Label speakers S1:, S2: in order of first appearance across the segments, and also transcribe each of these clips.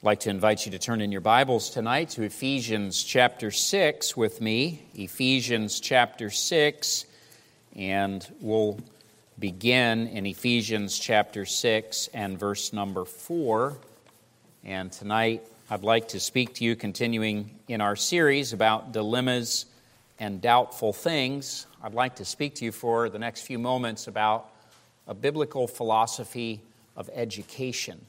S1: I'd like to invite you to turn in your Bibles tonight to Ephesians chapter 6 with me. Ephesians chapter 6, and we'll begin in Ephesians chapter 6 and verse number 4. And tonight I'd like to speak to you, continuing in our series about dilemmas and doubtful things. I'd like to speak to you for the next few moments about a biblical philosophy of education.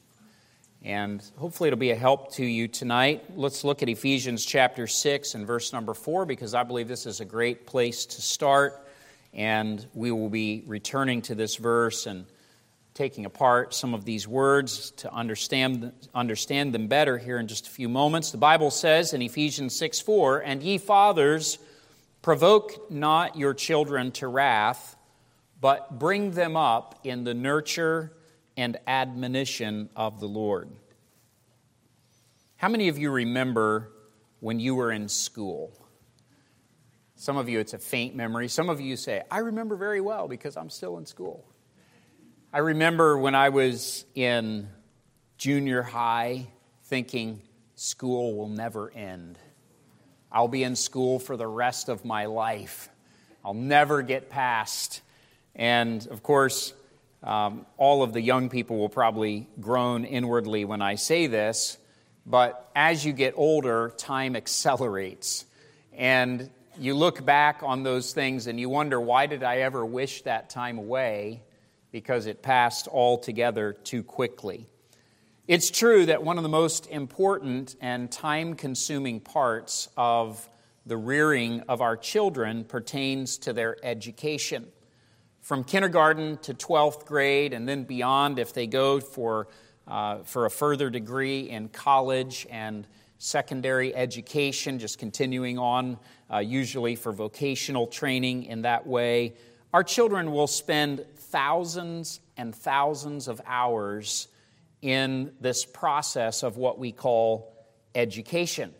S1: And hopefully it'll be a help to you tonight. Let's look at Ephesians chapter 6 and verse number 4 because I believe this is a great place to start. And we will be returning to this verse and taking apart some of these words to understand, understand them better here in just a few moments. The Bible says in Ephesians 6 4, And ye fathers, provoke not your children to wrath, but bring them up in the nurture and admonition of the Lord. How many of you remember when you were in school? Some of you, it's a faint memory. Some of you say, I remember very well because I'm still in school. I remember when I was in junior high thinking, school will never end. I'll be in school for the rest of my life. I'll never get past. And of course, um, all of the young people will probably groan inwardly when I say this, but as you get older, time accelerates. And you look back on those things and you wonder, why did I ever wish that time away? Because it passed altogether too quickly. It's true that one of the most important and time consuming parts of the rearing of our children pertains to their education from kindergarten to 12th grade and then beyond if they go for, uh, for a further degree in college and secondary education, just continuing on, uh, usually for vocational training in that way. Our children will spend thousands and thousands of hours in this process of what we call education.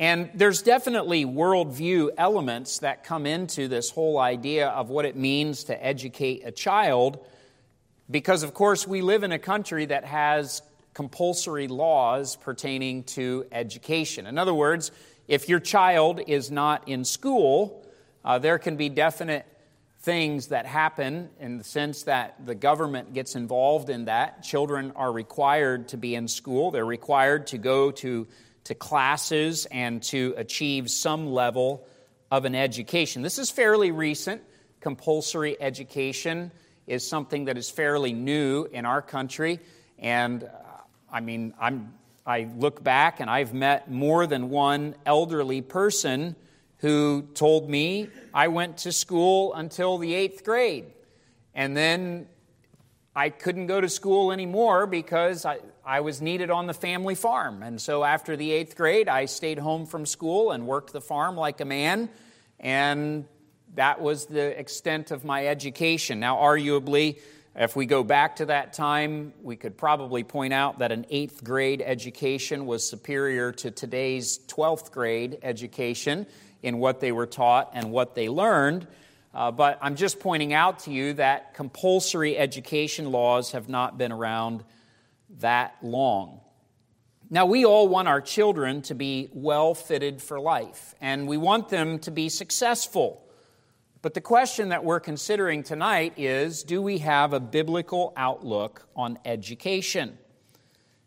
S1: And there's definitely worldview elements that come into this whole idea of what it means to educate a child, because, of course, we live in a country that has compulsory laws pertaining to education. In other words, if your child is not in school, uh, there can be definite things that happen in the sense that the government gets involved in that. Children are required to be in school, they're required to go to to classes and to achieve some level of an education. This is fairly recent. Compulsory education is something that is fairly new in our country. And uh, I mean, I'm, I look back and I've met more than one elderly person who told me I went to school until the eighth grade. And then I couldn't go to school anymore because I, I was needed on the family farm. And so after the eighth grade, I stayed home from school and worked the farm like a man. And that was the extent of my education. Now, arguably, if we go back to that time, we could probably point out that an eighth grade education was superior to today's 12th grade education in what they were taught and what they learned. Uh, but I'm just pointing out to you that compulsory education laws have not been around that long. Now, we all want our children to be well fitted for life, and we want them to be successful. But the question that we're considering tonight is do we have a biblical outlook on education?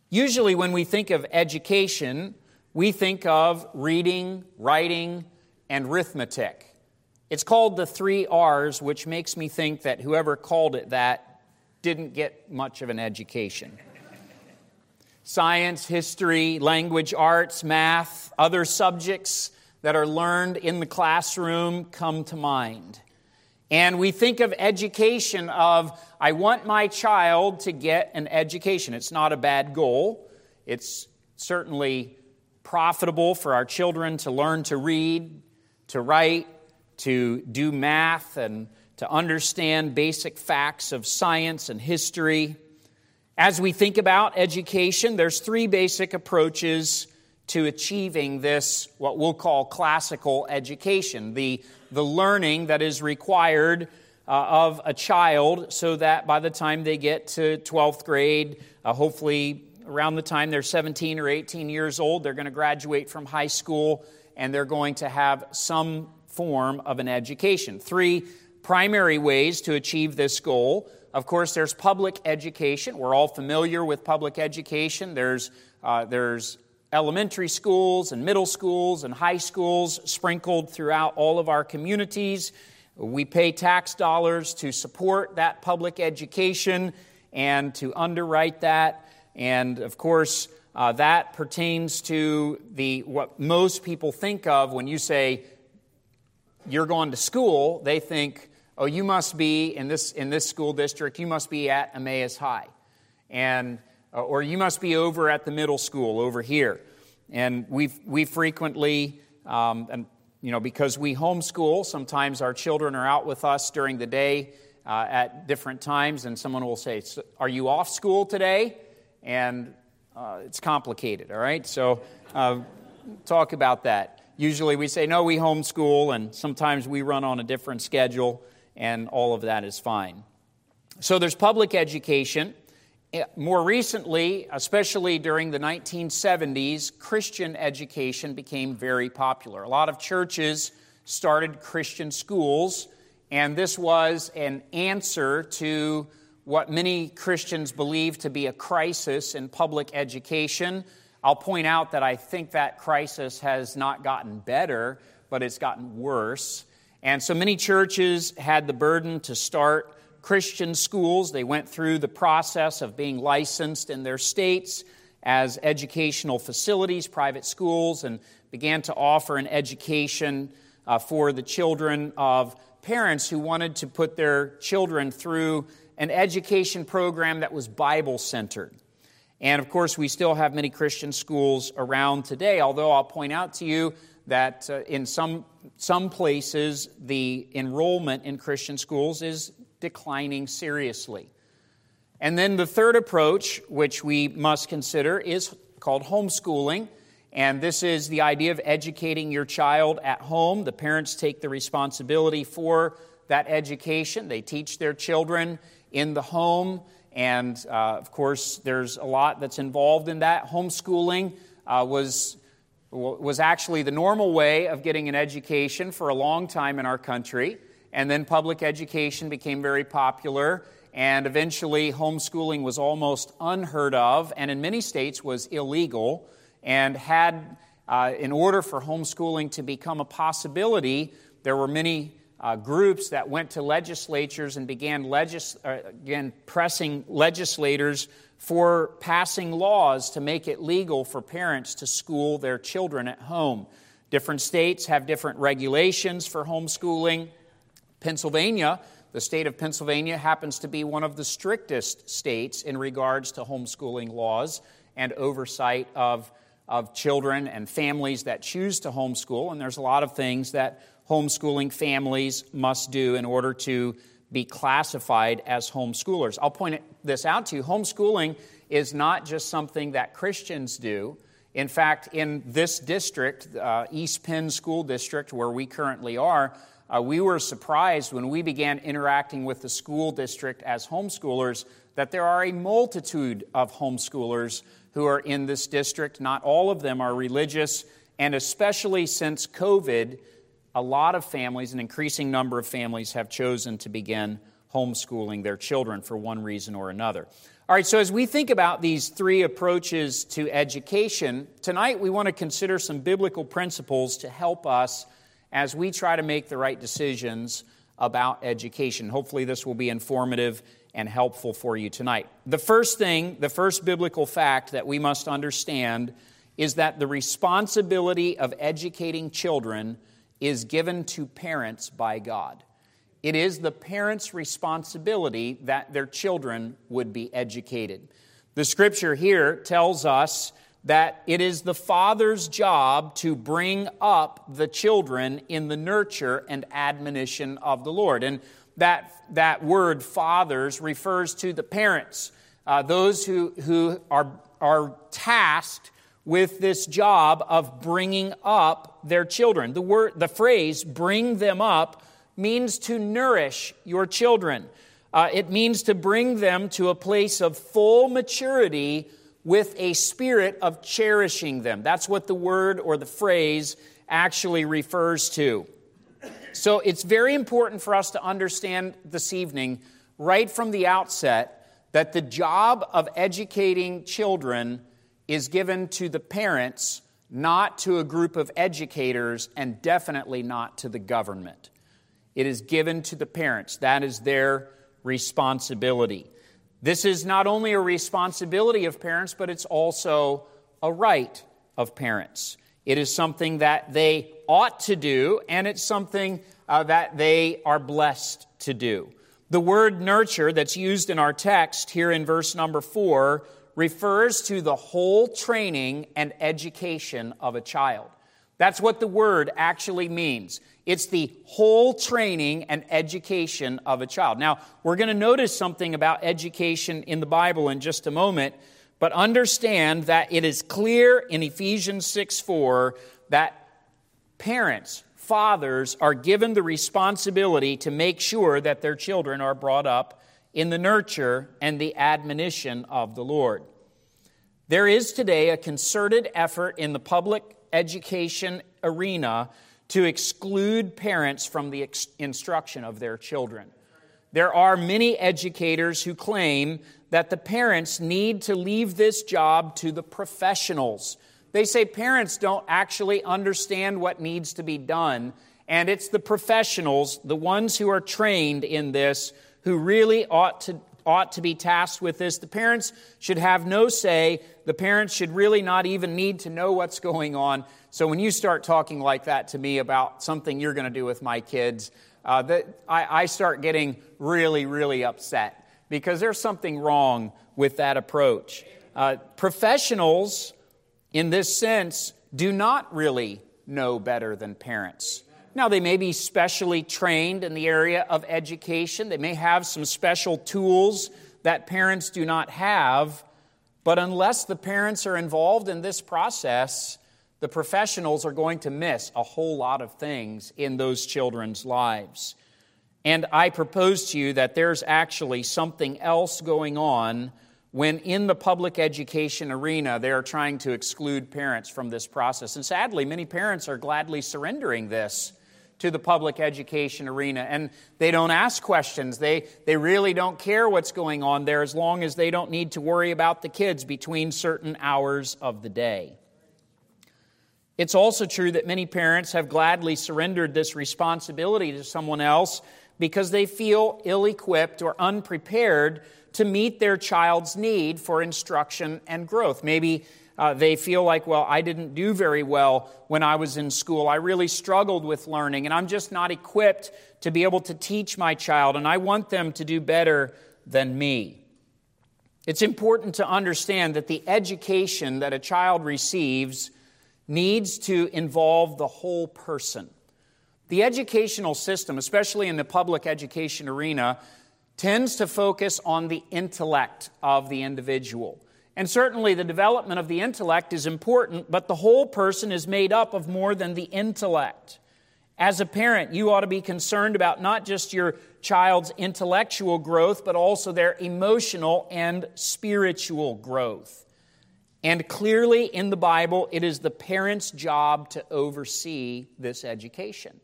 S1: Usually, when we think of education, we think of reading, writing, and arithmetic. It's called the three R's, which makes me think that whoever called it that didn't get much of an education. Science, history, language arts, math, other subjects that are learned in the classroom come to mind. And we think of education of, I want my child to get an education. It's not a bad goal. It's certainly profitable for our children to learn to read, to write, to do math and to understand basic facts of science and history. As we think about education, there's three basic approaches to achieving this, what we'll call classical education, the, the learning that is required uh, of a child so that by the time they get to 12th grade, uh, hopefully around the time they're 17 or 18 years old, they're going to graduate from high school and they're going to have some form of an education. Three primary ways to achieve this goal. Of course, there's public education. We're all familiar with public education. There's, uh, there's elementary schools and middle schools and high schools sprinkled throughout all of our communities. We pay tax dollars to support that public education and to underwrite that. And of course, uh, that pertains to the what most people think of when you say you're going to school. They think, oh, you must be in this in this school district. You must be at Emmaus High, and uh, or you must be over at the middle school over here. And we we frequently um, and you know because we homeschool, sometimes our children are out with us during the day uh, at different times, and someone will say, "Are you off school today?" And uh, it's complicated. All right, so uh, talk about that. Usually we say, "No, we homeschool," and sometimes we run on a different schedule, and all of that is fine. So there's public education. Eh, more recently, especially during the 1970s, Christian education became very popular. A lot of churches started Christian schools and this was an answer to what many Christians believe to be a crisis in public education. I'll point out that I think that crisis has not gotten better, but it's gotten worse. And so many churches had the burden to start Christian schools. They went through the process of being licensed in their states as educational facilities, private schools, and began to offer an education uh, for the children of parents who wanted to put their children through an education program that was Bible centered. And of course, we still have many Christian schools around today, although I'll point out to you that uh, in some, some places the enrollment in Christian schools is declining seriously. And then the third approach, which we must consider, is called homeschooling. And this is the idea of educating your child at home. The parents take the responsibility for that education. They teach their children in the home. And uh, of course, there's a lot that's involved in that. Homeschooling uh, was, was actually the normal way of getting an education for a long time in our country. And then public education became very popular. And eventually, homeschooling was almost unheard of, and in many states was illegal and had, uh, in order for homeschooling to become a possibility, there were many uh, groups that went to legislatures and began, legis- uh, again, pressing legislators for passing laws to make it legal for parents to school their children at home. Different states have different regulations for homeschooling. Pennsylvania, the state of Pennsylvania, happens to be one of the strictest states in regards to homeschooling laws and oversight of of children and families that choose to homeschool, and there's a lot of things that homeschooling families must do in order to be classified as homeschoolers. I'll point this out to you. Homeschooling is not just something that Christians do. In fact, in this district, uh, East Penn School District, where we currently are, uh, we were surprised when we began interacting with the school district as homeschoolers that there are a multitude of homeschoolers who are in this district. Not all of them are religious, and especially since COVID, a lot of families, an increasing number of families, have chosen to begin homeschooling their children for one reason or another. All right, so as we think about these three approaches to education, tonight we want to consider some biblical principles to help us as we try to make the right decisions about education. Hopefully, this will be informative and helpful for you tonight. The first thing, the first biblical fact that we must understand is that the responsibility of educating children is given to parents by God. It is the parents' responsibility that their children would be educated. The scripture here tells us that it is the father's job to bring up the children in the nurture and admonition of the Lord. And that, that word fathers refers to the parents, uh, those who, who are, are tasked with this job of bringing up their children. The, word, the phrase bring them up means to nourish your children. Uh, it means to bring them to a place of full maturity with a spirit of cherishing them. That's what the word or the phrase actually refers to. So it's very important for us to understand this evening, right from the outset, that the job of educating children is given to the parents, not to a group of educators, and definitely not to the government. It is given to the parents. That is their responsibility. This is not only a responsibility of parents, but it's also a right of parents. It is something that they ought to do, and it's something uh, that they are blessed to do. The word nurture that's used in our text here in verse number four refers to the whole training and education of a child. That's what the word actually means. It's the whole training and education of a child. Now, we're going to notice something about education in the Bible in just a moment, but understand that it is clear in Ephesians 6 4 that parents, fathers, are given the responsibility to make sure that their children are brought up in the nurture and the admonition of the Lord. There is today a concerted effort in the public education arena to exclude parents from the instruction of their children. There are many educators who claim that the parents need to leave this job to the professionals. They say parents don't actually understand what needs to be done, and it's the professionals, the ones who are trained in this, who really ought to ought to be tasked with this. The parents should have no say. The parents should really not even need to know what's going on. So when you start talking like that to me about something you're going to do with my kids, uh, that I, I start getting really, really upset because there's something wrong with that approach. Uh, professionals, in this sense, do not really know better than parents. Now, they may be specially trained in the area of education. They may have some special tools that parents do not have. But unless the parents are involved in this process, the professionals are going to miss a whole lot of things in those children's lives. And I propose to you that there's actually something else going on when in the public education arena they are trying to exclude parents from this process. And sadly, many parents are gladly surrendering this to the public education arena. And they don't ask questions. They, they really don't care what's going on there as long as they don't need to worry about the kids between certain hours of the day. It's also true that many parents have gladly surrendered this responsibility to someone else because they feel ill equipped or unprepared to meet their child's need for instruction and growth. Maybe uh, they feel like, well, I didn't do very well when I was in school. I really struggled with learning, and I'm just not equipped to be able to teach my child, and I want them to do better than me. It's important to understand that the education that a child receives needs to involve the whole person. The educational system, especially in the public education arena, tends to focus on the intellect of the individual. And certainly the development of the intellect is important, but the whole person is made up of more than the intellect. As a parent, you ought to be concerned about not just your child's intellectual growth, but also their emotional and spiritual growth. And clearly in the Bible, it is the parent's job to oversee this education.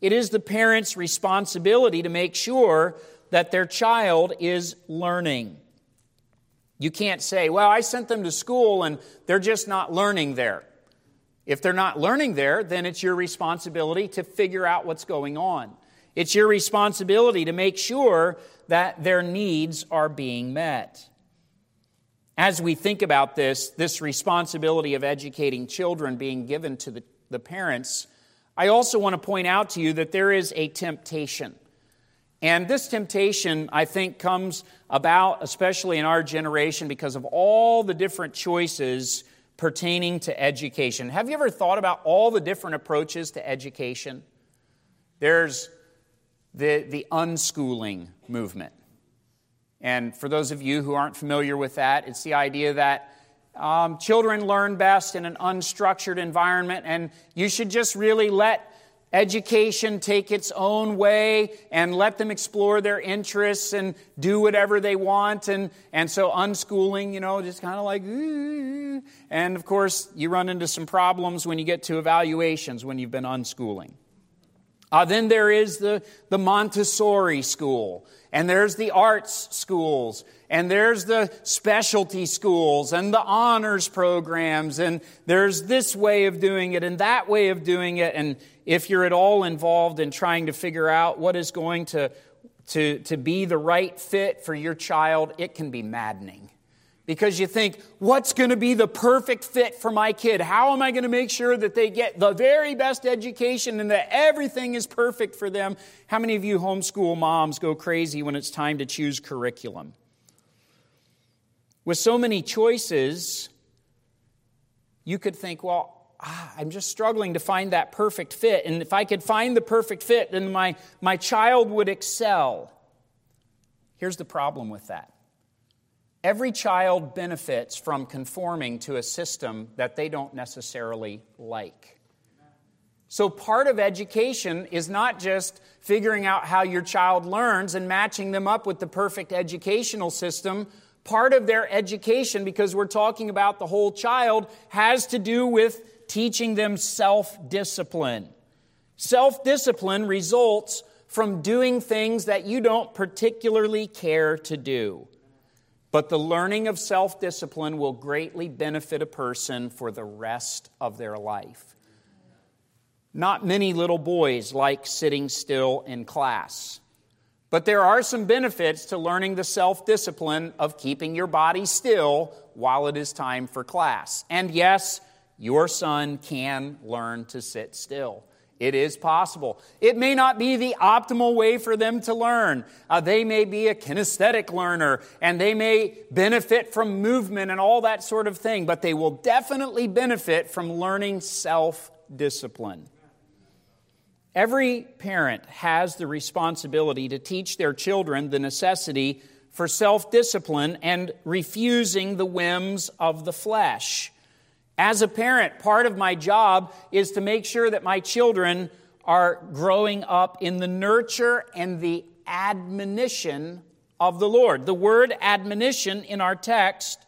S1: It is the parent's responsibility to make sure that their child is learning. You can't say, well, I sent them to school and they're just not learning there. If they're not learning there, then it's your responsibility to figure out what's going on. It's your responsibility to make sure that their needs are being met. As we think about this, this responsibility of educating children being given to the, the parents, I also want to point out to you that there is a temptation. And this temptation, I think, comes about, especially in our generation, because of all the different choices pertaining to education. Have you ever thought about all the different approaches to education? There's the, the unschooling movement. And for those of you who aren't familiar with that, it's the idea that um, children learn best in an unstructured environment, and you should just really let education take its own way and let them explore their interests and do whatever they want. And, and so unschooling, you know, just kind of like, and of course, you run into some problems when you get to evaluations when you've been unschooling. Uh, then there is the, the Montessori school, and there's the arts schools, and there's the specialty schools, and the honors programs, and there's this way of doing it and that way of doing it. And if you're at all involved in trying to figure out what is going to, to, to be the right fit for your child, it can be maddening because you think, what's going to be the perfect fit for my kid? How am I going to make sure that they get the very best education and that everything is perfect for them? How many of you homeschool moms go crazy when it's time to choose curriculum? With so many choices, you could think, well, ah, I'm just struggling to find that perfect fit. And if I could find the perfect fit, then my, my child would excel. Here's the problem with that Every child benefits from conforming to a system that they don't necessarily like. So, part of education is not just figuring out how your child learns and matching them up with the perfect educational system. Part of their education, because we're talking about the whole child, has to do with teaching them self discipline. Self discipline results from doing things that you don't particularly care to do. But the learning of self discipline will greatly benefit a person for the rest of their life. Not many little boys like sitting still in class. But there are some benefits to learning the self discipline of keeping your body still while it is time for class. And yes, your son can learn to sit still. It is possible. It may not be the optimal way for them to learn. Uh, they may be a kinesthetic learner and they may benefit from movement and all that sort of thing, but they will definitely benefit from learning self discipline. Every parent has the responsibility to teach their children the necessity for self discipline and refusing the whims of the flesh. As a parent, part of my job is to make sure that my children are growing up in the nurture and the admonition of the Lord. The word admonition in our text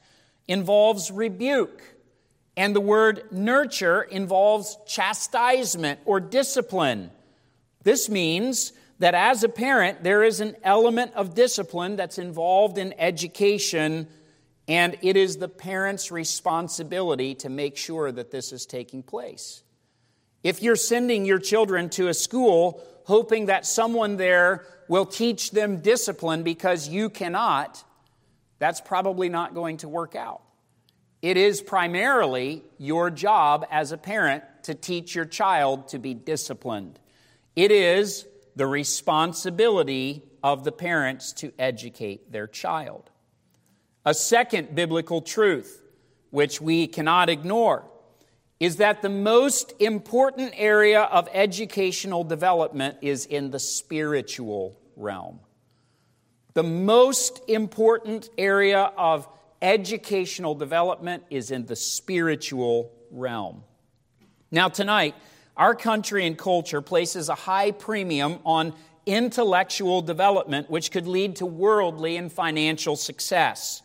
S1: involves rebuke, and the word nurture involves chastisement or discipline. This means that as a parent, there is an element of discipline that's involved in education and it is the parent's responsibility to make sure that this is taking place. If you're sending your children to a school hoping that someone there will teach them discipline because you cannot, that's probably not going to work out. It is primarily your job as a parent to teach your child to be disciplined. It is the responsibility of the parents to educate their child. A second biblical truth, which we cannot ignore, is that the most important area of educational development is in the spiritual realm. The most important area of educational development is in the spiritual realm. Now, tonight, our country and culture places a high premium on intellectual development, which could lead to worldly and financial success.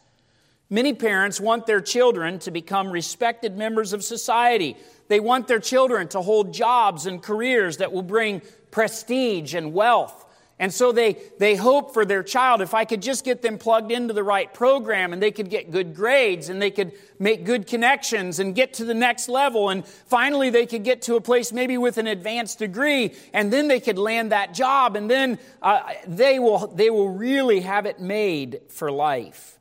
S1: Many parents want their children to become respected members of society. They want their children to hold jobs and careers that will bring prestige and wealth. And so they, they hope for their child if I could just get them plugged into the right program and they could get good grades and they could make good connections and get to the next level. And finally, they could get to a place maybe with an advanced degree and then they could land that job and then uh, they, will, they will really have it made for life.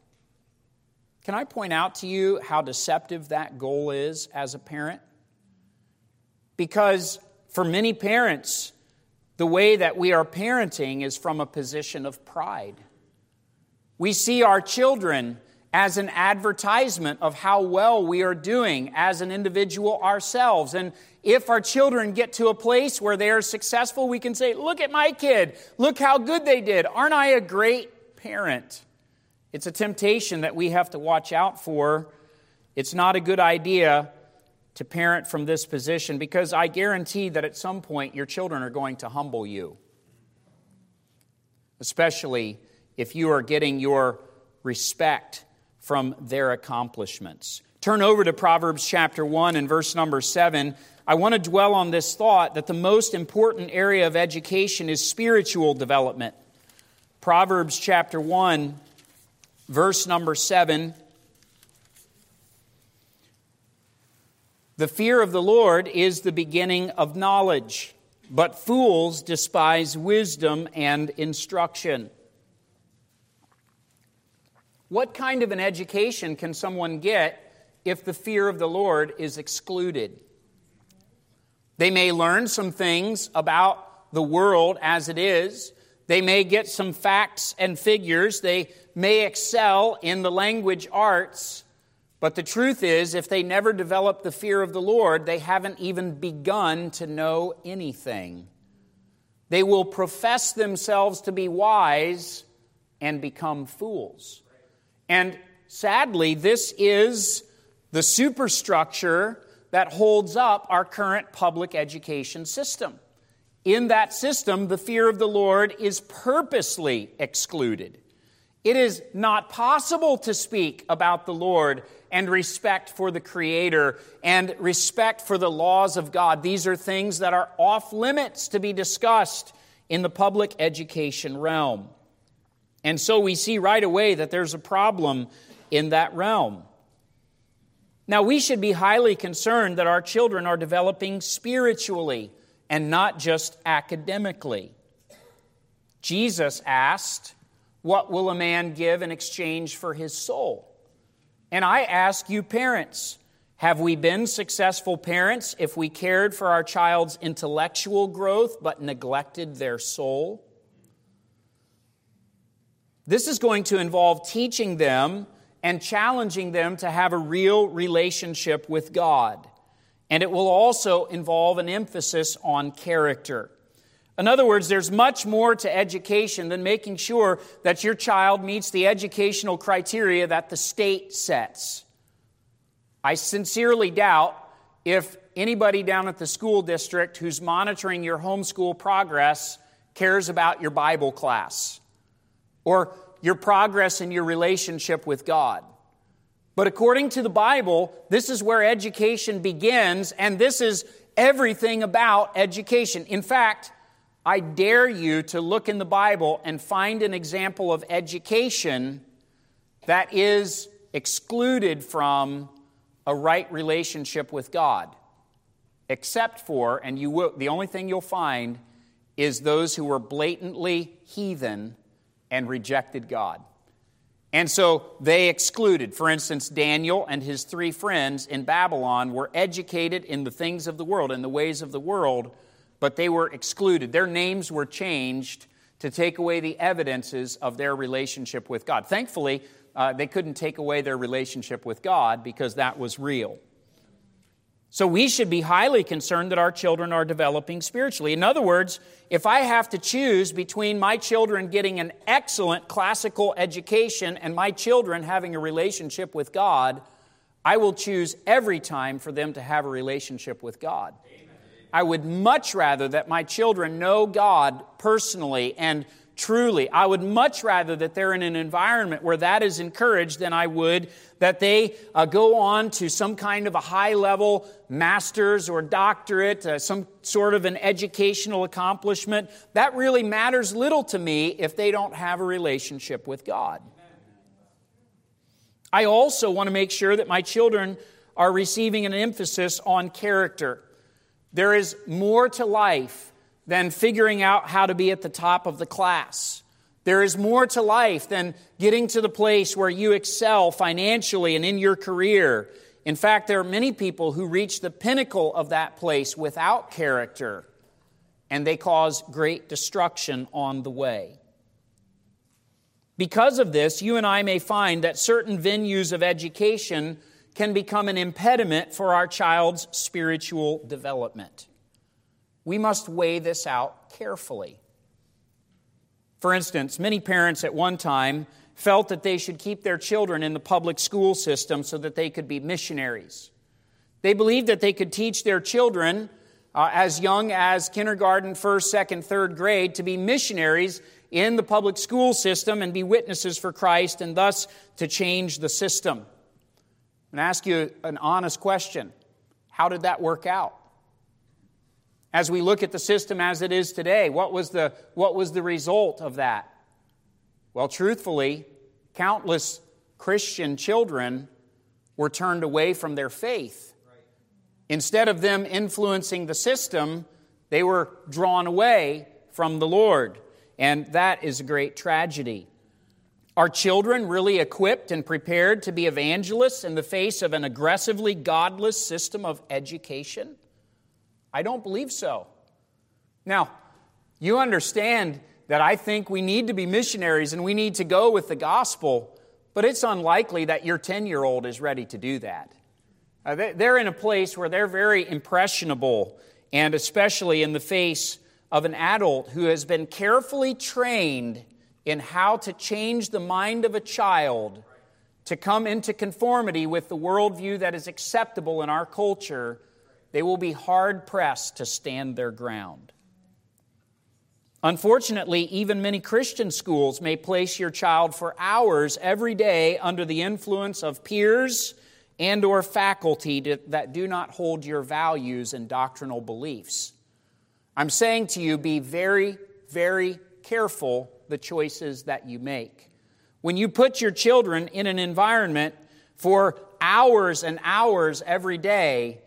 S1: Can I point out to you how deceptive that goal is as a parent? Because for many parents, the way that we are parenting is from a position of pride. We see our children as an advertisement of how well we are doing as an individual ourselves. And if our children get to a place where they are successful, we can say, Look at my kid. Look how good they did. Aren't I a great parent? It's a temptation that we have to watch out for. It's not a good idea to parent from this position because I guarantee that at some point your children are going to humble you, especially if you are getting your respect from their accomplishments. Turn over to Proverbs chapter 1 and verse number 7. I want to dwell on this thought that the most important area of education is spiritual development. Proverbs chapter 1, verse number 7. The fear of the Lord is the beginning of knowledge, but fools despise wisdom and instruction. What kind of an education can someone get if the fear of the Lord is excluded? They may learn some things about the world as it is. They may get some facts and figures. They may excel in the language arts. But the truth is, if they never develop the fear of the Lord, they haven't even begun to know anything. They will profess themselves to be wise and become fools. And sadly, this is the superstructure that holds up our current public education system. In that system, the fear of the Lord is purposely excluded. It is not possible to speak about the Lord and respect for the Creator and respect for the laws of God. These are things that are off limits to be discussed in the public education realm. And so we see right away that there's a problem in that realm. Now, we should be highly concerned that our children are developing spiritually and not just academically. Jesus asked, What will a man give in exchange for his soul? And I ask you, parents, have we been successful parents if we cared for our child's intellectual growth but neglected their soul? This is going to involve teaching them and challenging them to have a real relationship with God. And it will also involve an emphasis on character. In other words, there's much more to education than making sure that your child meets the educational criteria that the state sets. I sincerely doubt if anybody down at the school district who's monitoring your homeschool progress cares about your Bible class or your progress in your relationship with God. But according to the Bible, this is where education begins, and this is everything about education. In fact, I dare you to look in the Bible and find an example of education that is excluded from a right relationship with God. Except for, and you will, the only thing you'll find is those who were blatantly heathen and rejected God. And so they excluded. For instance, Daniel and his three friends in Babylon were educated in the things of the world, in the ways of the world, but they were excluded. Their names were changed to take away the evidences of their relationship with God. Thankfully, uh, they couldn't take away their relationship with God because that was real. So we should be highly concerned that our children are developing spiritually. In other words, if I have to choose between my children getting an excellent classical education and my children having a relationship with God, I will choose every time for them to have a relationship with God. I would much rather that my children know God personally and truly. I would much rather that they're in an environment where that is encouraged than I would that they uh, go on to some kind of a high level master's or doctorate, uh, some sort of an educational accomplishment. That really matters little to me if they don't have a relationship with God. I also want to make sure that my children are receiving an emphasis on character. There is more to life than figuring out how to be at the top of the class. There is more to life than getting to the place where you excel financially and in your career. In fact, there are many people who reach the pinnacle of that place without character, and they cause great destruction on the way. Because of this, you and I may find that certain venues of education can become an impediment for our child's spiritual development. We must weigh this out carefully. For instance, many parents at one time felt that they should keep their children in the public school system so that they could be missionaries. They believed that they could teach their children uh, as young as kindergarten, first, second, third grade to be missionaries in the public school system and be witnesses for Christ and thus to change the system. To ask you an honest question How did that work out? As we look at the system as it is today, what was the, what was the result of that? Well, truthfully, countless Christian children were turned away from their faith. Instead of them influencing the system, they were drawn away from the Lord. And that is a great tragedy. Are children really equipped and prepared to be evangelists in the face of an aggressively godless system of education? I don't believe so. Now, you understand that I think we need to be missionaries and we need to go with the gospel, but it's unlikely that your 10 year old is ready to do that. Uh, they're in a place where they're very impressionable, and especially in the face of an adult who has been carefully trained in how to change the mind of a child to come into conformity with the worldview that is acceptable in our culture, they will be hard pressed to stand their ground. Unfortunately, even many Christian schools may place your child for hours every day under the influence of peers and or faculty that do not hold your values and doctrinal beliefs. I'm saying to you be very very careful the choices that you make. When you put your children in an environment for hours and hours every day,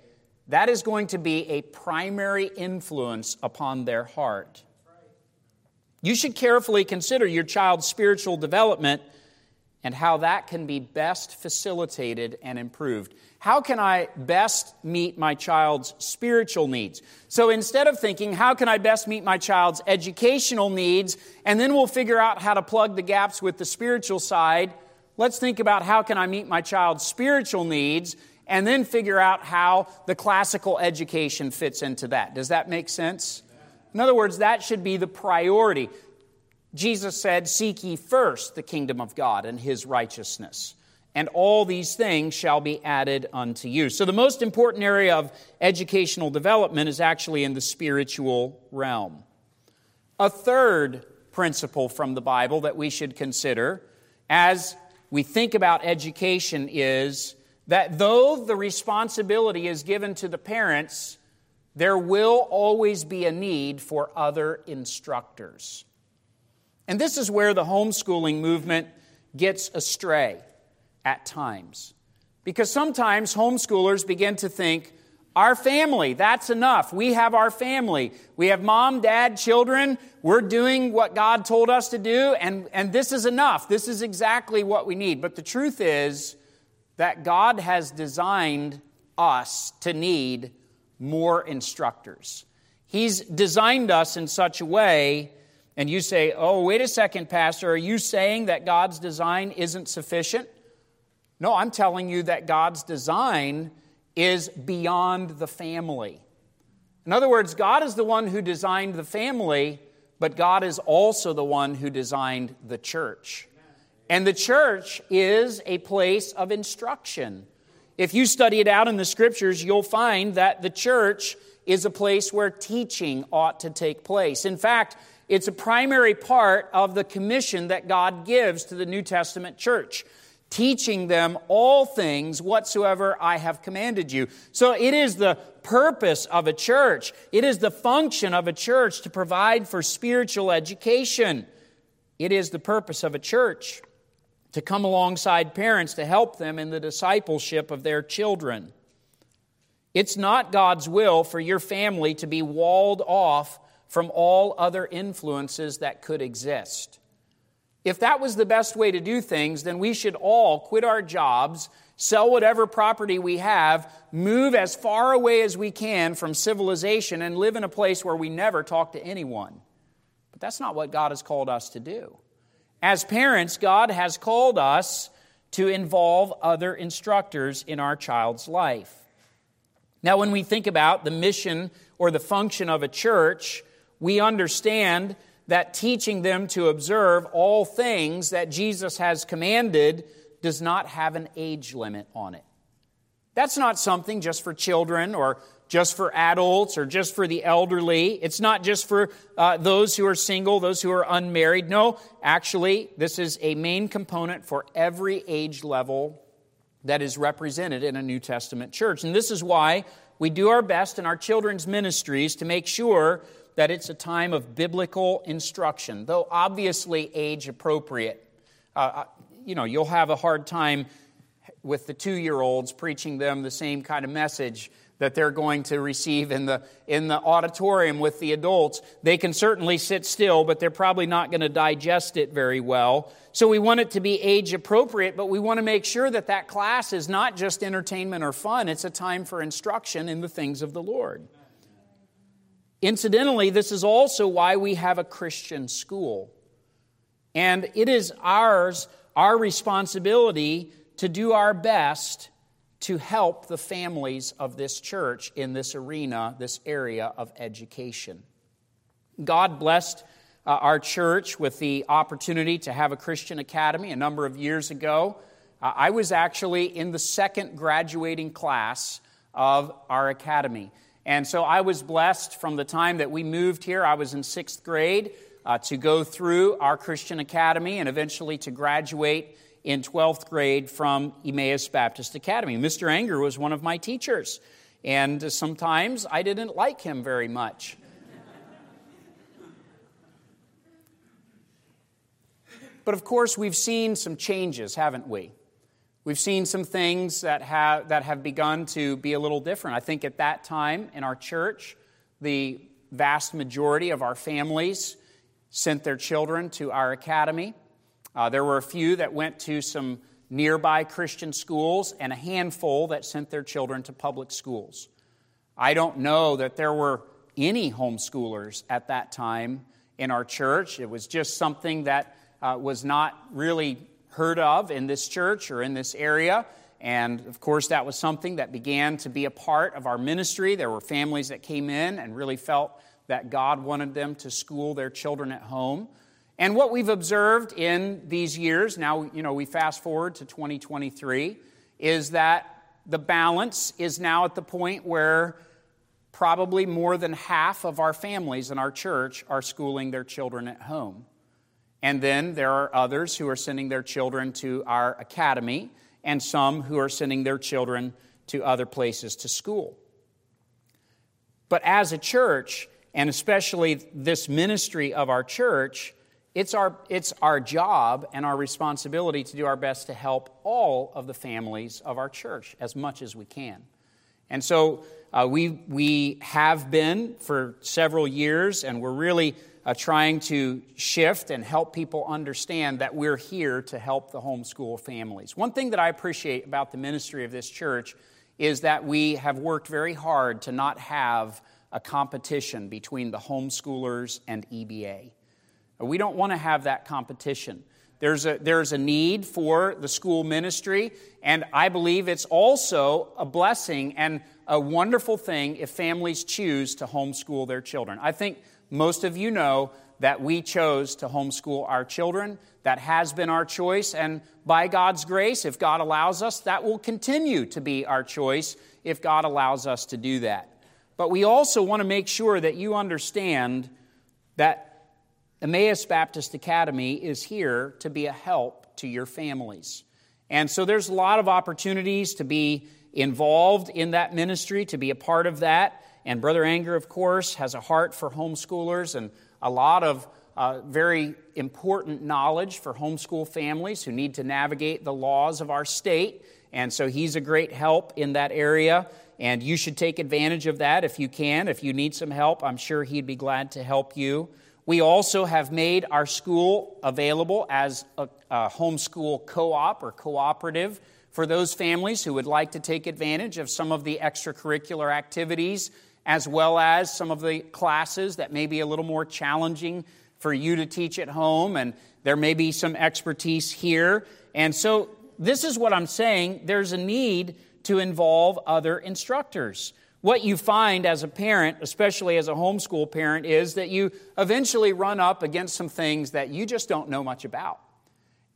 S1: that is going to be a primary influence upon their heart. You should carefully consider your child's spiritual development and how that can be best facilitated and improved. How can I best meet my child's spiritual needs? So instead of thinking, how can I best meet my child's educational needs, and then we'll figure out how to plug the gaps with the spiritual side, let's think about how can I meet my child's spiritual needs, and then figure out how the classical education fits into that. Does that make sense? In other words, that should be the priority. Jesus said, Seek ye first the kingdom of God and his righteousness, and all these things shall be added unto you. So, the most important area of educational development is actually in the spiritual realm. A third principle from the Bible that we should consider as we think about education is that though the responsibility is given to the parents, there will always be a need for other instructors. And this is where the homeschooling movement gets astray at times. Because sometimes homeschoolers begin to think, our family, that's enough. We have our family. We have mom, dad, children. We're doing what God told us to do, and, and this is enough. This is exactly what we need. But the truth is that God has designed us to need more instructors. He's designed us in such a way, and you say, oh, wait a second, Pastor, are you saying that God's design isn't sufficient? No, I'm telling you that God's design is beyond the family. In other words, God is the one who designed the family, but God is also the one who designed the church. And the church is a place of instruction. If you study it out in the scriptures, you'll find that the church is a place where teaching ought to take place. In fact, it's a primary part of the commission that God gives to the New Testament church, teaching them all things whatsoever I have commanded you. So it is the purpose of a church, it is the function of a church to provide for spiritual education. It is the purpose of a church to come alongside parents to help them in the discipleship of their children. It's not God's will for your family to be walled off from all other influences that could exist. If that was the best way to do things, then we should all quit our jobs, sell whatever property we have, move as far away as we can from civilization, and live in a place where we never talk to anyone. But that's not what God has called us to do. As parents, God has called us to involve other instructors in our child's life. Now, when we think about the mission or the function of a church, we understand that teaching them to observe all things that Jesus has commanded does not have an age limit on it. That's not something just for children or just for adults or just for the elderly. It's not just for uh, those who are single, those who are unmarried. No, actually, this is a main component for every age level that is represented in a New Testament church. And this is why we do our best in our children's ministries to make sure that it's a time of biblical instruction, though obviously age appropriate. Uh, uh you know, you'll have a hard time with the two year olds preaching them the same kind of message that they're going to receive in the, in the auditorium with the adults. They can certainly sit still, but they're probably not going to digest it very well. So we want it to be age appropriate, but we want to make sure that that class is not just entertainment or fun, it's a time for instruction in the things of the Lord. Incidentally, this is also why we have a Christian school. And it is ours, our responsibility to do our best to help the families of this church in this arena, this area of education. God blessed uh, our church with the opportunity to have a Christian academy a number of years ago. Uh, I was actually in the second graduating class of our academy. And so I was blessed from the time that we moved here. I was in sixth grade uh, to go through our Christian academy and eventually to graduate in 12th grade from Emmaus Baptist Academy. Mr. Anger was one of my teachers, and sometimes I didn't like him very much. but of course, we've seen some changes, haven't we? We've seen some things that have, that have begun to be a little different. I think at that time in our church, the vast majority of our families sent their children to our academy. Uh, there were a few that went to some nearby Christian schools and a handful that sent their children to public schools. I don't know that there were any homeschoolers at that time in our church. It was just something that uh, was not really heard of in this church or in this area. And of course, that was something that began to be a part of our ministry. There were families that came in and really felt that God wanted them to school their children at home. And what we've observed in these years, now, you know, we fast forward to 2023, is that the balance is now at the point where probably more than half of our families in our church are schooling their children at home. And then there are others who are sending their children to our academy, and some who are sending their children to other places to school. But as a church, and especially this ministry of our church, it's our, it's our job and our responsibility to do our best to help all of the families of our church as much as we can. And so uh, we, we have been for several years, and we're really uh, trying to shift and help people understand that we're here to help the homeschool families. One thing that I appreciate about the ministry of this church is that we have worked very hard to not have a competition between the homeschoolers and EBA. We don't want to have that competition. There's a, there's a need for the school ministry, and I believe it's also a blessing and a wonderful thing if families choose to homeschool their children. I think most of you know that we chose to homeschool our children. That has been our choice, and by God's grace, if God allows us, that will continue to be our choice if God allows us to do that. But we also want to make sure that you understand that Emmaus Baptist Academy is here to be a help to your families. And so there's a lot of opportunities to be involved in that ministry, to be a part of that. And Brother Anger, of course, has a heart for homeschoolers and a lot of uh, very important knowledge for homeschool families who need to navigate the laws of our state. And so he's a great help in that area. And you should take advantage of that if you can. If you need some help, I'm sure he'd be glad to help you. We also have made our school available as a, a homeschool co op or cooperative for those families who would like to take advantage of some of the extracurricular activities as well as some of the classes that may be a little more challenging for you to teach at home, and there may be some expertise here. And so, this is what I'm saying there's a need to involve other instructors what you find as a parent, especially as a homeschool parent, is that you eventually run up against some things that you just don't know much about.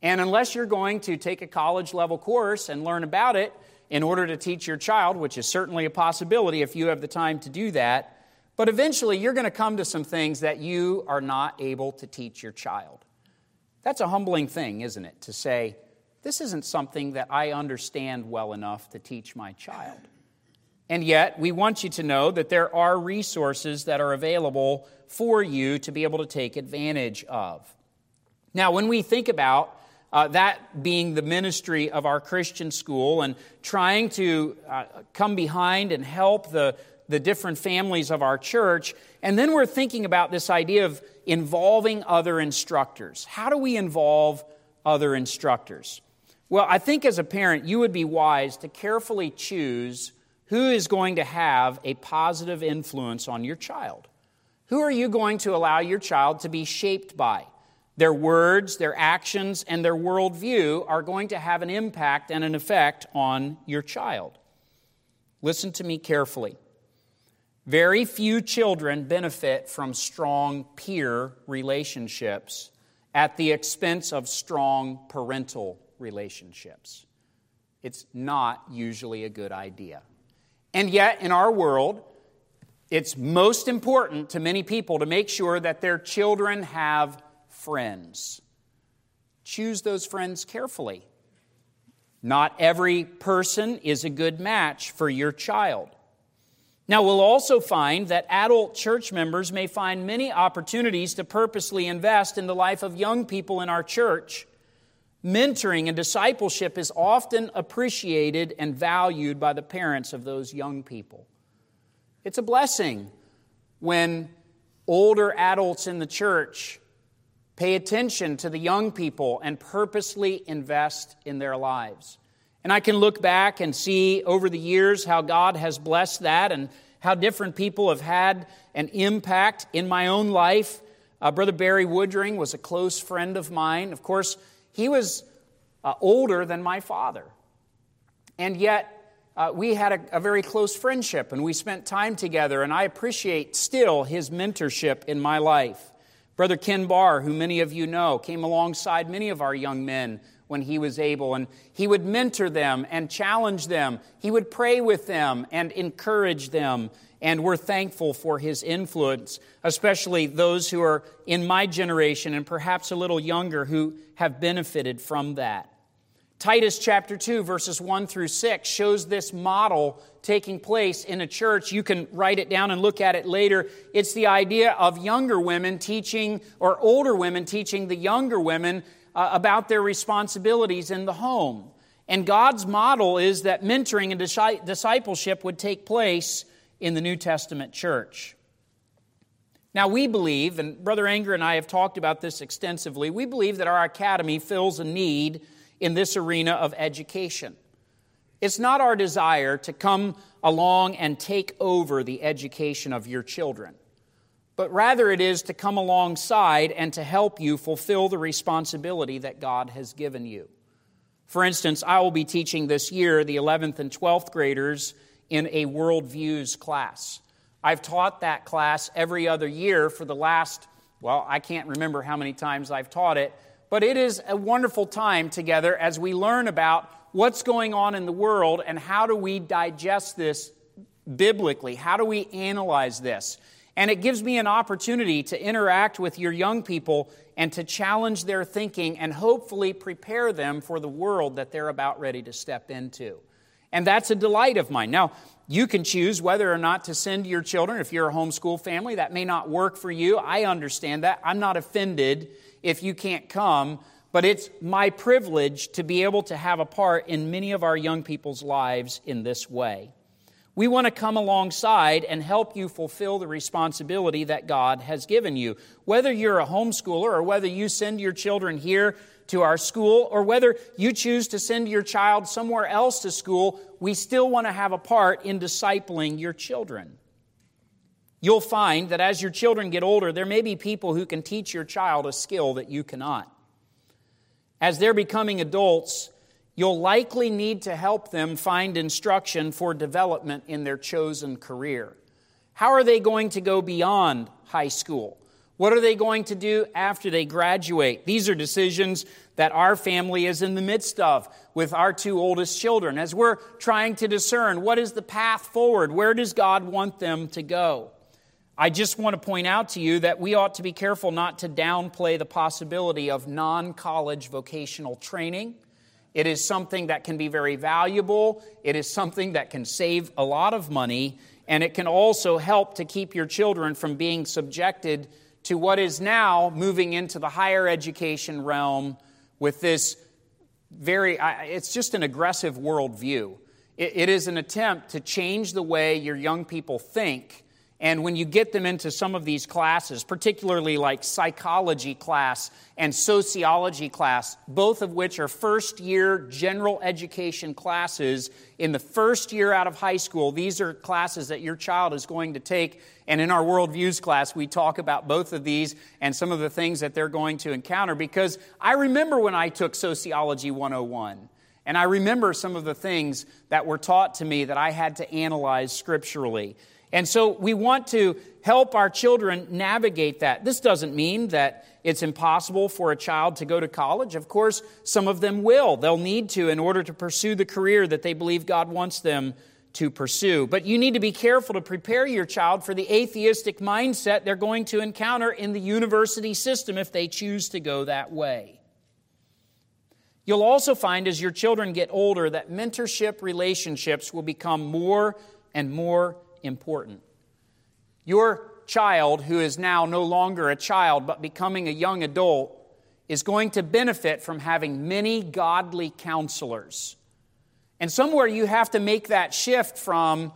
S1: And unless you're going to take a college level course and learn about it, in order to teach your child, which is certainly a possibility if you have the time to do that. But eventually, you're going to come to some things that you are not able to teach your child. That's a humbling thing, isn't it? To say, this isn't something that I understand well enough to teach my child. And yet, we want you to know that there are resources that are available for you to be able to take advantage of. Now, when we think about uh, that being the ministry of our Christian school and trying to uh, come behind and help the, the different families of our church, and then we're thinking about this idea of involving other instructors. How do we involve other instructors? Well, I think as a parent, you would be wise to carefully choose who is going to have a positive influence on your child. Who are you going to allow your child to be shaped by? Their words, their actions, and their worldview are going to have an impact and an effect on your child. Listen to me carefully. Very few children benefit from strong peer relationships at the expense of strong parental relationships. It's not usually a good idea. And yet, in our world, it's most important to many people to make sure that their children have friends. Choose those friends carefully. Not every person is a good match for your child. Now, we'll also find that adult church members may find many opportunities to purposely invest in the life of young people in our church Mentoring and discipleship is often appreciated and valued by the parents of those young people. It's a blessing when older adults in the church pay attention to the young people and purposely invest in their lives. And I can look back and see over the years how God has blessed that and how different people have had an impact in my own life. Uh, Brother Barry Woodring was a close friend of mine. Of course, he was uh, older than my father. And yet, uh, we had a, a, very close friendship and we spent time together, and I appreciate still his mentorship in my life. Brother Ken Barr, who many of you know, came alongside many of our young men when he was able, and he would mentor them and challenge them. He would pray with them and encourage them and we're thankful for his influence, especially those who are in my generation and perhaps a little younger who have benefited from that. Titus chapter 2, verses 1 through 6 shows this model taking place in a church. You can write it down and look at it later. It's the idea of younger women teaching, or older women teaching the younger women uh, about their responsibilities in the home. And God's model is that mentoring and discipleship would take place in the New Testament church. Now, we believe, and Brother Anger and I have talked about this extensively, we believe that our academy fills a need in this arena of education. It's not our desire to come along and take over the education of your children, but rather it is to come alongside and to help you fulfill the responsibility that God has given you. For instance, I will be teaching this year the 11th and 12th graders in a worldviews class. I've taught that class every other year for the last, well, I can't remember how many times I've taught it, but it is a wonderful time together as we learn about what's going on in the world and how do we digest this biblically? How do we analyze this? And it gives me an opportunity to interact with your young people and to challenge their thinking and hopefully prepare them for the world that they're about ready to step into. And that's a delight of mine. Now, you can choose whether or not to send your children. If you're a homeschool family, that may not work for you. I understand that. I'm not offended if you can't come, but it's my privilege to be able to have a part in many of our young people's lives in this way. We want to come alongside and help you fulfill the responsibility that God has given you. Whether you're a homeschooler or whether you send your children here to our school, or whether you choose to send your child somewhere else to school, we still want to have a part in discipling your children. You'll find that as your children get older, there may be people who can teach your child a skill that you cannot. As they're becoming adults, you'll likely need to help them find instruction for development in their chosen career. How are they going to go beyond high school? What are they going to do after they graduate? These are decisions that our family is in the midst of with our two oldest children as we're trying to discern what is the path forward? Where does God want them to go? I just want to point out to you that we ought to be careful not to downplay the possibility of non college vocational training. It is something that can be very valuable. It is something that can save a lot of money, and it can also help to keep your children from being subjected to what is now moving into the higher education realm with this very, it's just an aggressive worldview. it is an attempt to change the way your young people think and when you get them into some of these classes, particularly like psychology class and sociology class, both of which are first year general education classes, in the first year out of high school, these are classes that your child is going to take. And in our worldviews class, we talk about both of these and some of the things that they're going to encounter. Because I remember when I took Sociology 101. And I remember some of the things that were taught to me that I had to analyze scripturally. And so we want to help our children navigate that. This doesn't mean that it's impossible for a child to go to college. Of course, some of them will. They'll need to in order to pursue the career that they believe God wants them to pursue. But you need to be careful to prepare your child for the atheistic mindset they're going to encounter in the university system if they choose to go that way. You'll also find as your children get older that mentorship relationships will become more and more important. Your child, who is now no longer a child but becoming a young adult, is going to benefit from having many godly counselors. And somewhere you have to make that shift from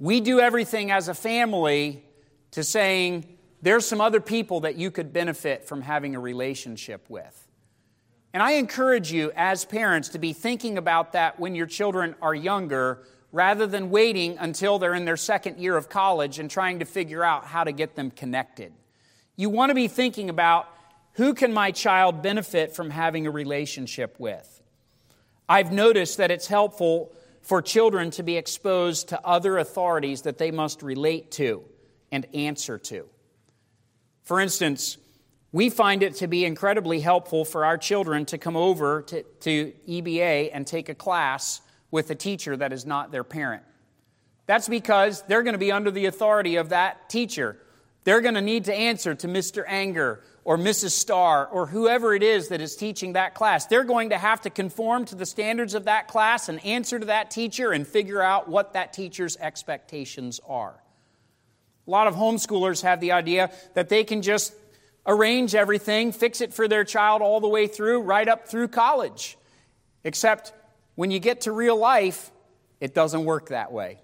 S1: we do everything as a family to saying there's some other people that you could benefit from having a relationship with. And I encourage you as parents to be thinking about that when your children are younger rather than waiting until they're in their second year of college and trying to figure out how to get them connected. You want to be thinking about who can my child benefit from having a relationship with? I've noticed that it's helpful for children to be exposed to other authorities that they must relate to and answer to. For instance, we find it to be incredibly helpful for our children to come over to, to EBA and take a class with a teacher that is not their parent. That's because they're going to be under the authority of that teacher. They're going to need to answer to Mr. Anger or Mrs. Starr or whoever it is that is teaching that class. They're going to have to conform to the standards of that class and answer to that teacher and figure out what that teacher's expectations are. A lot of homeschoolers have the idea that they can just arrange everything, fix it for their child all the way through, right up through college. Except when you get to real life, it doesn't work that way.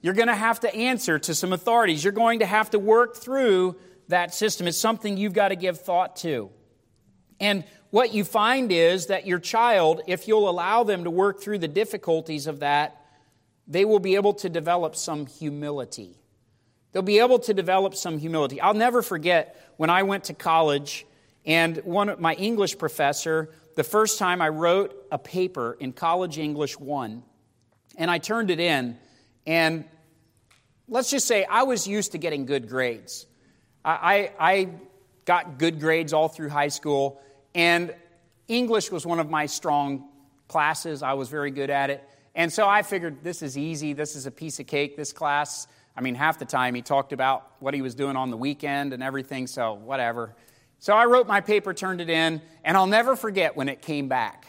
S1: You're going to have to answer to some authorities. You're going to have to work through that system. It's something you've got to give thought to. And what you find is that your child, if you'll allow them to work through the difficulties of that, they will be able to develop some humility. They'll be able to develop some humility. I'll never forget when I went to college and one of my English professor the first time I wrote a paper in College English 1, and I turned it in, and let's just say I was used to getting good grades. I, I, I got good grades all through high school, and English was one of my strong classes. I was very good at it. And so I figured this is easy. This is a piece of cake, this class. I mean, half the time he talked about what he was doing on the weekend and everything, so whatever. So I wrote my paper, turned it in, and I'll never forget when it came back.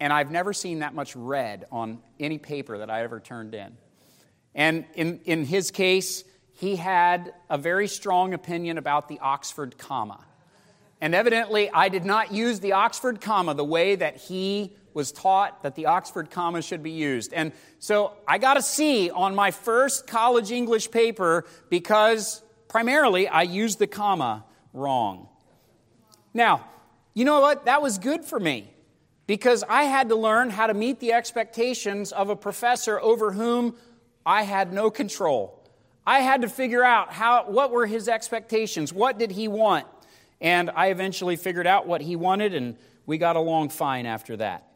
S1: And I've never seen that much red on any paper that I ever turned in. And in, in his case, he had a very strong opinion about the Oxford comma. And evidently, I did not use the Oxford comma the way that he was taught that the Oxford comma should be used. And so I got a C on my first college English paper because primarily I used the comma wrong. Now, you know what? That was good for me because I had to learn how to meet the expectations of a professor over whom I had no control. I had to figure out how, what were his expectations? What did he want? And I eventually figured out what he wanted, and we got along fine after that.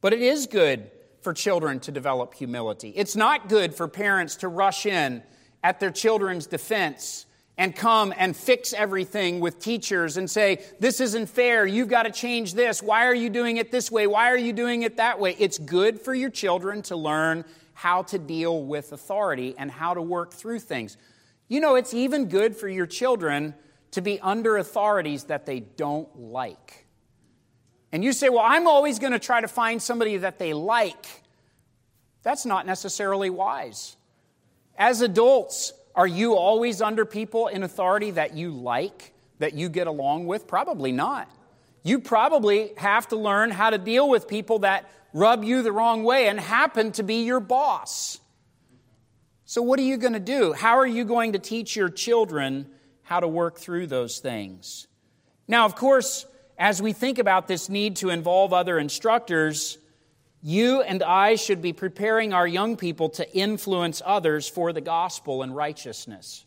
S1: But it is good for children to develop humility. It's not good for parents to rush in at their children's defense and come and fix everything with teachers and say, This isn't fair. You've got to change this. Why are you doing it this way? Why are you doing it that way? It's good for your children to learn how to deal with authority and how to work through things. You know, it's even good for your children to be under authorities that they don't like. And you say, Well, I'm always going to try to find somebody that they like. That's not necessarily wise. As adults, are you always under people in authority that you like, that you get along with? Probably not. You probably have to learn how to deal with people that rub you the wrong way and happen to be your boss. So, what are you going to do? How are you going to teach your children how to work through those things? Now, of course, as we think about this need to involve other instructors, you and I should be preparing our young people to influence others for the gospel and righteousness.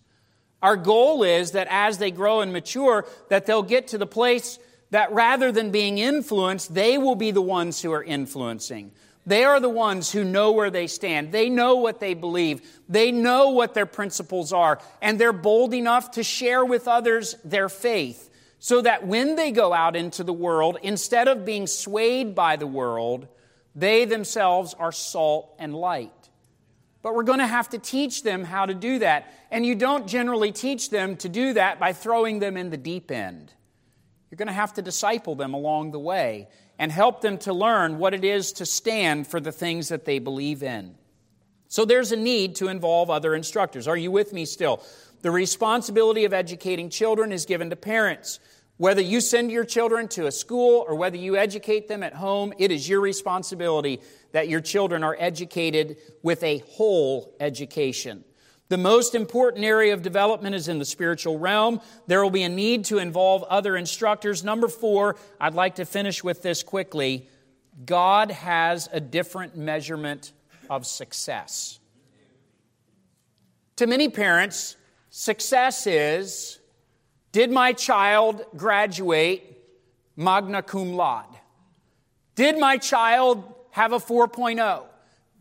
S1: Our goal is that as they grow and mature, that they'll get to the place that rather than being influenced, they will be the ones who are influencing. They are the ones who know where they stand. They know what they believe. They know what their principles are. And they're bold enough to share with others their faith so that when they go out into the world, instead of being swayed by the world, they themselves are salt and light. But we're going to have to teach them how to do that. And you don't generally teach them to do that by throwing them in the deep end. You're going to have to disciple them along the way and help them to learn what it is to stand for the things that they believe in. So there's a need to involve other instructors. Are you with me still? The responsibility of educating children is given to parents. Whether you send your children to a school or whether you educate them at home, it is your responsibility that your children are educated with a whole education. The most important area of development is in the spiritual realm. There will be a need to involve other instructors. Number four, I'd like to finish with this quickly. God has a different measurement of success. To many parents, success is did my child graduate magna cum laude? Did my child have a 4.0?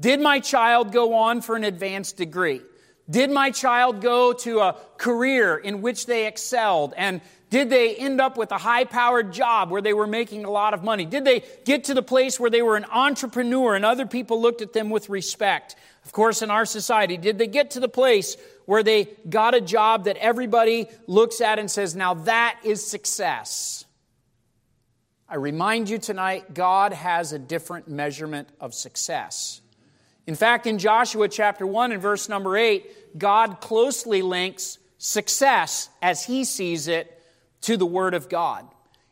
S1: Did my child go on for an advanced degree? Did my child go to a career in which they excelled? And did they end up with a high powered job where they were making a lot of money? Did they get to the place where they were an entrepreneur and other people looked at them with respect? Of course, in our society, did they get to the place where they got a job that everybody looks at and says, now that is success? I remind you tonight, God has a different measurement of success. In fact, in Joshua chapter 1 and verse number 8, God closely links success as he sees it to the Word of God.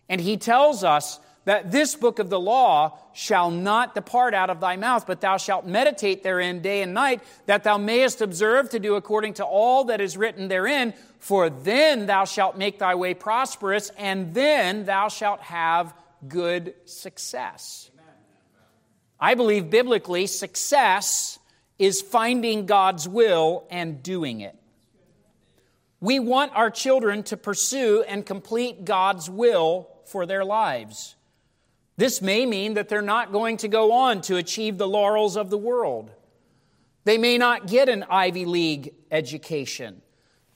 S1: And he tells us that this book of the law shall not depart out of thy mouth, but thou shalt meditate therein day and night, that thou mayest observe to do according to all that is written therein, for then thou shalt make thy way prosperous, and then thou shalt have good success. I believe biblically, success is finding God's will and doing it. We want our children to pursue and complete God's will for their lives. This may mean that they're not going to go on to achieve the laurels of the world. They may not get an Ivy League education.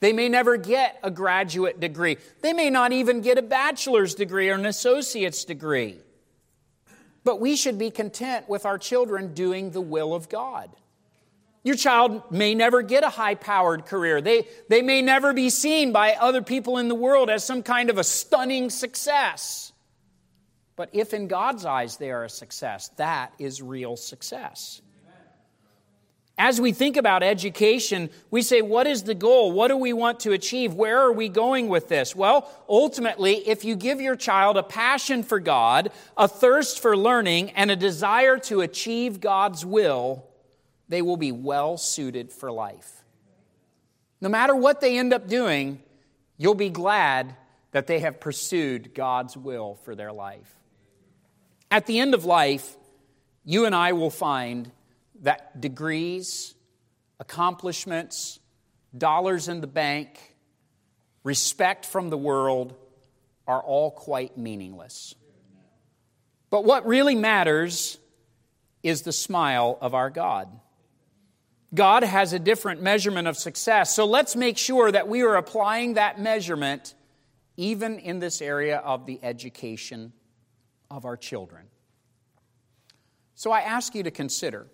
S1: They may never get a graduate degree. They may not even get a bachelor's degree or an associate's degree. But we should be content with our children doing the will of God. Your child may never get a high powered career. They, they may never be seen by other people in the world as some kind of a stunning success. But if in God's eyes they are a success, that is real success. As we think about education, we say, what is the goal? What do we want to achieve? Where are we going with this? Well, ultimately, if you give your child a passion for God, a thirst for learning, and a desire to achieve God's will, they will be well suited for life. No matter what they end up doing, you'll be glad that they have pursued God's will for their life. At the end of life, you and I will find that degrees, accomplishments, dollars in the bank, respect from the world are all quite meaningless. But what really matters is the smile of our God. God has a different measurement of success. So let's make sure that we are applying that measurement even in this area of the education of our children. So I ask you to consider,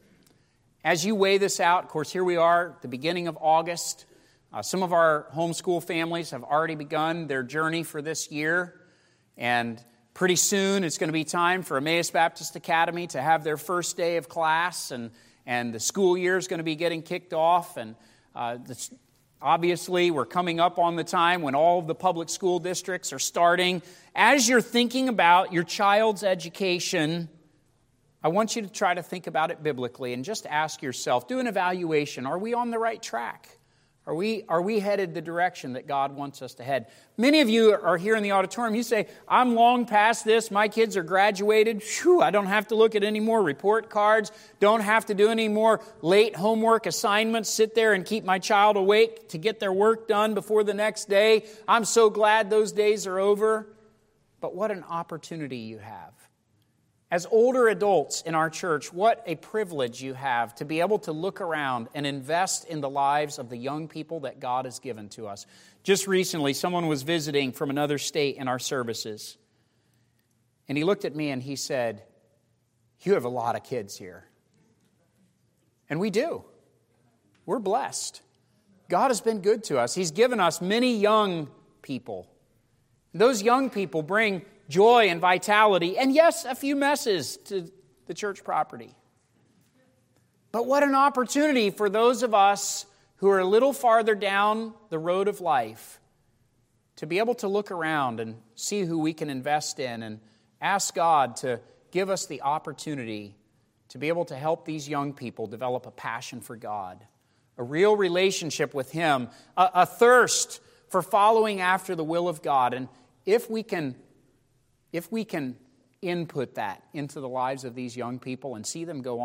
S1: as you weigh this out, of course, here we are the beginning of August. Uh, some of our homeschool families have already begun their journey for this year, and pretty soon it's going to be time for Emmaus Baptist Academy to have their first day of class, and, and the school year is going to be getting kicked off. And uh, obviously, we're coming up on the time when all of the public school districts are starting. As you're thinking about your child's education, I want you to try to think about it biblically and just ask yourself do an evaluation. Are we on the right track? Are we, are we headed the direction that God wants us to head? Many of you are here in the auditorium. You say, I'm long past this. My kids are graduated. Whew, I don't have to look at any more report cards. Don't have to do any more late homework assignments. Sit there and keep my child awake to get their work done before the next day. I'm so glad those days are over. But what an opportunity you have as older adults in our church, what a privilege you have to be able to look around and invest in the lives of the young people that God has given to us. Just recently, someone was visiting from another state in our services. And he looked at me and he said, You have a lot of kids here. And we do. We're blessed. God has been good to us. He's given us many young people. Those young people bring joy and vitality, and yes, a few messes to the church property. But what an opportunity for those of us who are a little farther down the road of life to be able to look around and see who we can invest in and ask God to give us the opportunity to be able to help these young people develop a passion for God, a real relationship with Him, a, a thirst for following after the will of God. And if we can if we can input that into the lives of these young people and see them go on